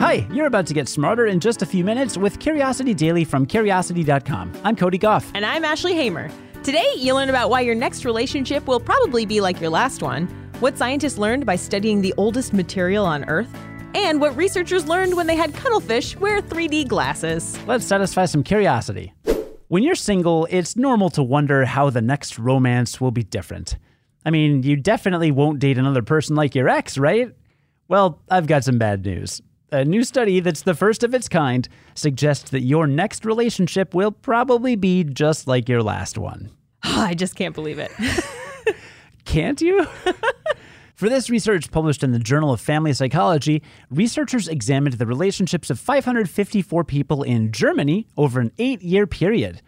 Hi, you're about to get smarter in just a few minutes with Curiosity Daily from Curiosity.com. I'm Cody Gough. And I'm Ashley Hamer. Today, you'll learn about why your next relationship will probably be like your last one, what scientists learned by studying the oldest material on Earth, and what researchers learned when they had cuttlefish wear 3D glasses. Let's satisfy some curiosity. When you're single, it's normal to wonder how the next romance will be different. I mean, you definitely won't date another person like your ex, right? Well, I've got some bad news. A new study that's the first of its kind suggests that your next relationship will probably be just like your last one. I just can't believe it. Can't you? For this research published in the Journal of Family Psychology, researchers examined the relationships of 554 people in Germany over an eight year period.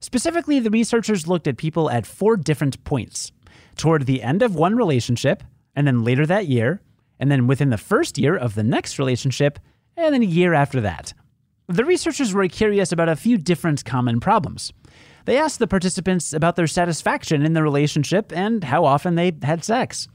Specifically, the researchers looked at people at four different points toward the end of one relationship, and then later that year, and then within the first year of the next relationship, and then a year after that. The researchers were curious about a few different common problems. They asked the participants about their satisfaction in the relationship and how often they had sex.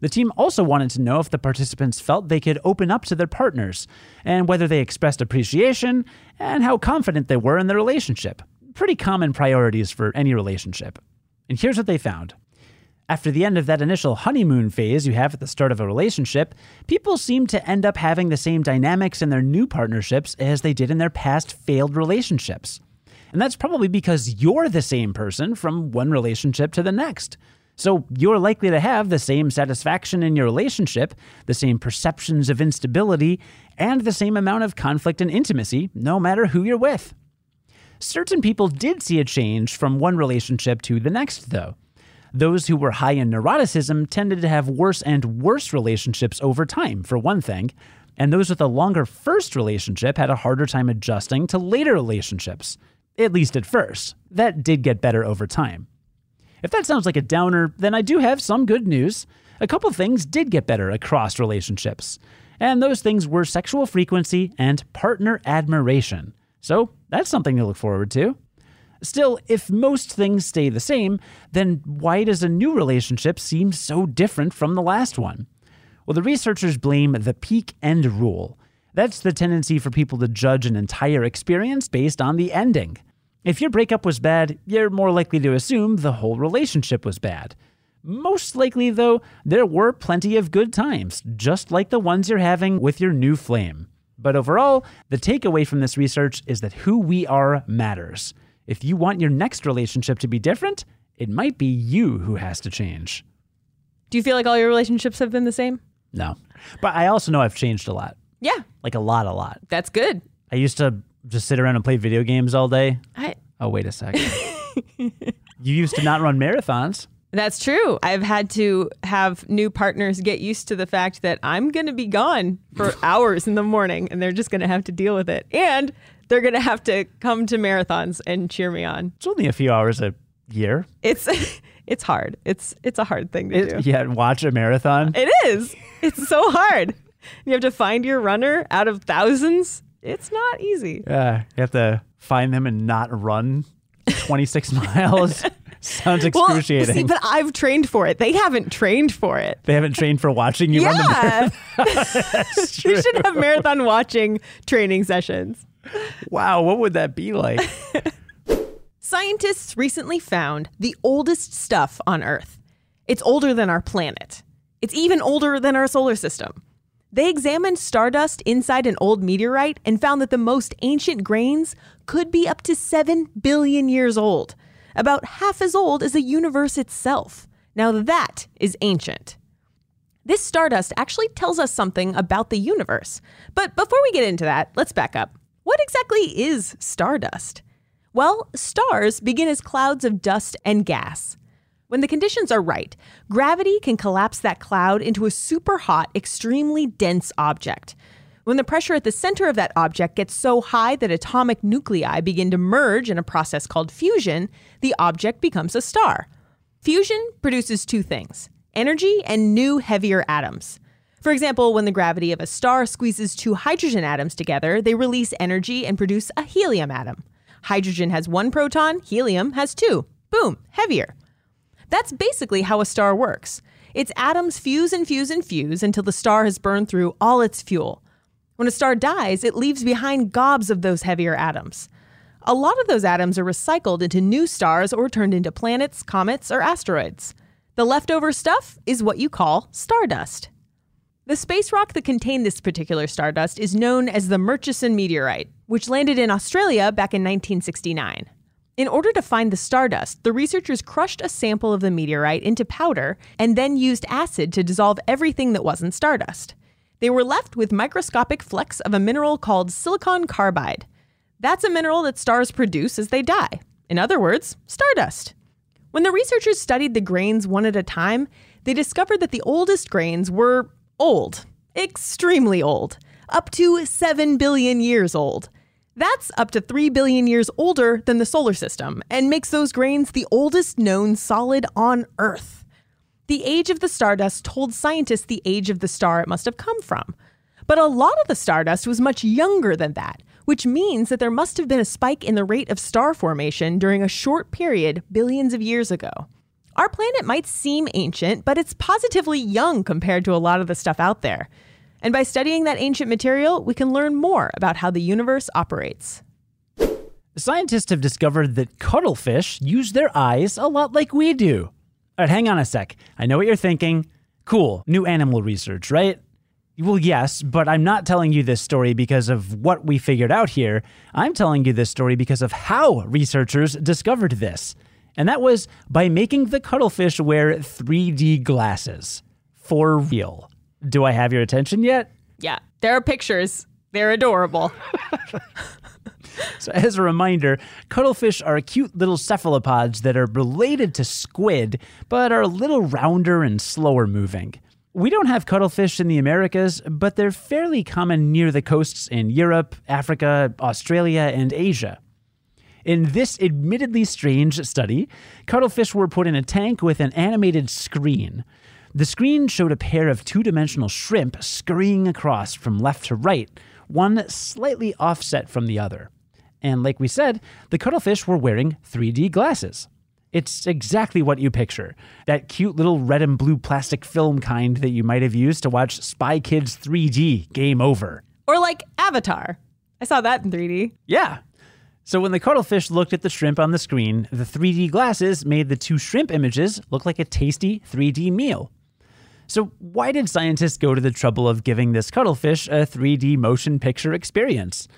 The team also wanted to know if the participants felt they could open up to their partners, and whether they expressed appreciation, and how confident they were in the relationship. Pretty common priorities for any relationship. And here's what they found. After the end of that initial honeymoon phase you have at the start of a relationship, people seem to end up having the same dynamics in their new partnerships as they did in their past failed relationships. And that's probably because you're the same person from one relationship to the next. So you're likely to have the same satisfaction in your relationship, the same perceptions of instability, and the same amount of conflict and intimacy, no matter who you're with. Certain people did see a change from one relationship to the next, though. Those who were high in neuroticism tended to have worse and worse relationships over time, for one thing, and those with a longer first relationship had a harder time adjusting to later relationships, at least at first. That did get better over time. If that sounds like a downer, then I do have some good news. A couple things did get better across relationships, and those things were sexual frequency and partner admiration. So that's something to look forward to. Still, if most things stay the same, then why does a new relationship seem so different from the last one? Well, the researchers blame the peak end rule. That's the tendency for people to judge an entire experience based on the ending. If your breakup was bad, you're more likely to assume the whole relationship was bad. Most likely, though, there were plenty of good times, just like the ones you're having with your new flame. But overall, the takeaway from this research is that who we are matters. If you want your next relationship to be different, it might be you who has to change. Do you feel like all your relationships have been the same? No. But I also know I've changed a lot. Yeah, Like a lot, a lot. that's good. I used to just sit around and play video games all day. I, Oh, wait a second. you used to not run marathons. That's true. I've had to have new partners get used to the fact that I'm going to be gone for hours in the morning and they're just going to have to deal with it. And they're going to have to come to marathons and cheer me on. It's only a few hours a year. It's it's hard. It's it's a hard thing to do. Yeah, watch a marathon. It is. It's so hard. You have to find your runner out of thousands. It's not easy. Yeah, you have to find them and not run 26 miles. Sounds Well, excruciating. see, but I've trained for it. They haven't trained for it. they haven't trained for watching you run the marathon. Yeah. That's true. we should have marathon watching training sessions. Wow, what would that be like? Scientists recently found the oldest stuff on Earth. It's older than our planet. It's even older than our solar system. They examined stardust inside an old meteorite and found that the most ancient grains could be up to 7 billion years old, about half as old as the universe itself. Now, that is ancient. This stardust actually tells us something about the universe. But before we get into that, let's back up. What exactly is stardust? Well, stars begin as clouds of dust and gas. When the conditions are right, gravity can collapse that cloud into a super hot, extremely dense object. When the pressure at the center of that object gets so high that atomic nuclei begin to merge in a process called fusion, the object becomes a star. Fusion produces two things energy and new, heavier atoms. For example, when the gravity of a star squeezes two hydrogen atoms together, they release energy and produce a helium atom. Hydrogen has one proton, helium has two. Boom, heavier. That's basically how a star works. Its atoms fuse and fuse and fuse until the star has burned through all its fuel. When a star dies, it leaves behind gobs of those heavier atoms. A lot of those atoms are recycled into new stars or turned into planets, comets, or asteroids. The leftover stuff is what you call stardust. The space rock that contained this particular stardust is known as the Murchison meteorite, which landed in Australia back in 1969. In order to find the stardust, the researchers crushed a sample of the meteorite into powder and then used acid to dissolve everything that wasn't stardust. They were left with microscopic flecks of a mineral called silicon carbide. That's a mineral that stars produce as they die. In other words, stardust. When the researchers studied the grains one at a time, they discovered that the oldest grains were old, extremely old, up to 7 billion years old. That's up to 3 billion years older than the solar system and makes those grains the oldest known solid on Earth. The age of the stardust told scientists the age of the star it must have come from. But a lot of the stardust was much younger than that, which means that there must have been a spike in the rate of star formation during a short period billions of years ago. Our planet might seem ancient, but it's positively young compared to a lot of the stuff out there. And by studying that ancient material, we can learn more about how the universe operates. Scientists have discovered that cuttlefish use their eyes a lot like we do. All right, hang on a sec. I know what you're thinking. Cool, new animal research, right? Well, yes, but I'm not telling you this story because of what we figured out here. I'm telling you this story because of how researchers discovered this. And that was by making the cuttlefish wear 3D glasses. For real. Do I have your attention yet? Yeah, there are pictures. They're adorable. So, as a reminder, cuttlefish are cute little cephalopods that are related to squid, but are a little rounder and slower moving. We don't have cuttlefish in the Americas, but they're fairly common near the coasts in Europe, Africa, Australia, and Asia. In this admittedly strange study, cuttlefish were put in a tank with an animated screen. The screen showed a pair of two dimensional shrimp scurrying across from left to right, one slightly offset from the other. And like we said, the cuttlefish were wearing 3D glasses. It's exactly what you picture that cute little red and blue plastic film kind that you might have used to watch Spy Kids 3D Game Over. Or like Avatar. I saw that in 3D. Yeah. So when the cuttlefish looked at the shrimp on the screen, the 3D glasses made the two shrimp images look like a tasty 3D meal. So, why did scientists go to the trouble of giving this cuttlefish a 3D motion picture experience?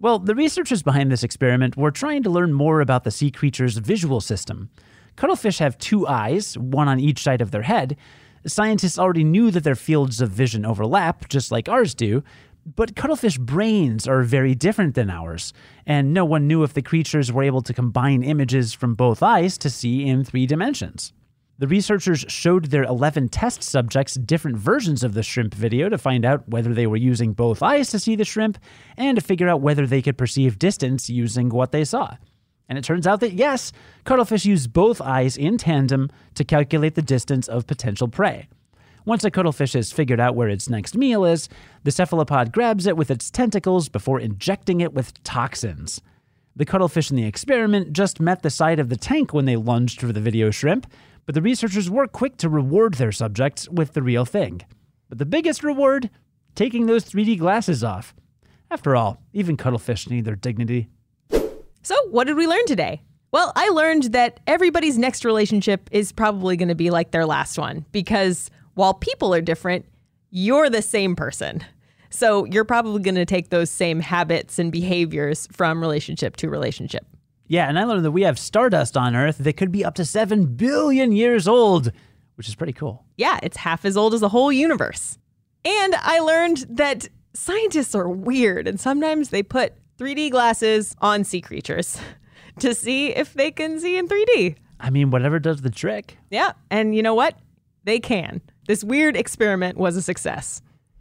Well, the researchers behind this experiment were trying to learn more about the sea creature's visual system. Cuttlefish have two eyes, one on each side of their head. Scientists already knew that their fields of vision overlap, just like ours do, but cuttlefish brains are very different than ours, and no one knew if the creatures were able to combine images from both eyes to see in three dimensions. The researchers showed their 11 test subjects different versions of the shrimp video to find out whether they were using both eyes to see the shrimp and to figure out whether they could perceive distance using what they saw. And it turns out that yes, cuttlefish use both eyes in tandem to calculate the distance of potential prey. Once a cuttlefish has figured out where its next meal is, the cephalopod grabs it with its tentacles before injecting it with toxins. The cuttlefish in the experiment just met the side of the tank when they lunged for the video shrimp, but the researchers were quick to reward their subjects with the real thing. But the biggest reward? Taking those 3D glasses off. After all, even cuttlefish need their dignity. So, what did we learn today? Well, I learned that everybody's next relationship is probably going to be like their last one because while people are different, you're the same person. So, you're probably going to take those same habits and behaviors from relationship to relationship. Yeah, and I learned that we have stardust on Earth that could be up to 7 billion years old, which is pretty cool. Yeah, it's half as old as the whole universe. And I learned that scientists are weird and sometimes they put 3D glasses on sea creatures to see if they can see in 3D. I mean, whatever does the trick. Yeah, and you know what? They can. This weird experiment was a success.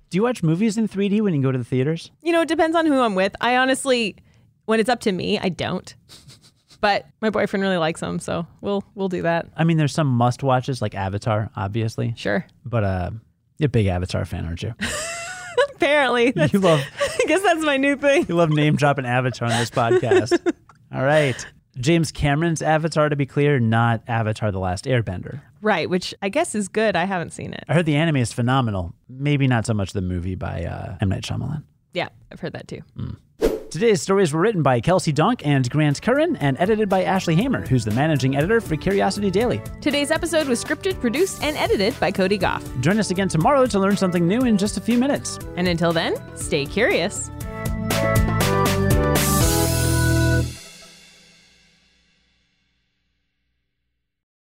Do you watch movies in 3D when you go to the theaters? You know, it depends on who I'm with. I honestly, when it's up to me, I don't. But my boyfriend really likes them, so we'll we'll do that. I mean, there's some must watches like Avatar, obviously, Sure. but uh, you're a big Avatar fan, aren't you? Apparently, that's, You love I guess that's my new thing. you love name dropping Avatar on this podcast. All right, James Cameron's Avatar, to be clear, not Avatar: The Last Airbender. Right, which I guess is good. I haven't seen it. I heard the anime is phenomenal. Maybe not so much the movie by uh, M Night Shyamalan. Yeah, I've heard that too. Today's stories were written by Kelsey Donk and Grant Curran and edited by Ashley Hamer, who's the managing editor for Curiosity Daily. Today's episode was scripted, produced, and edited by Cody Gough. Join us again tomorrow to learn something new in just a few minutes. And until then, stay curious.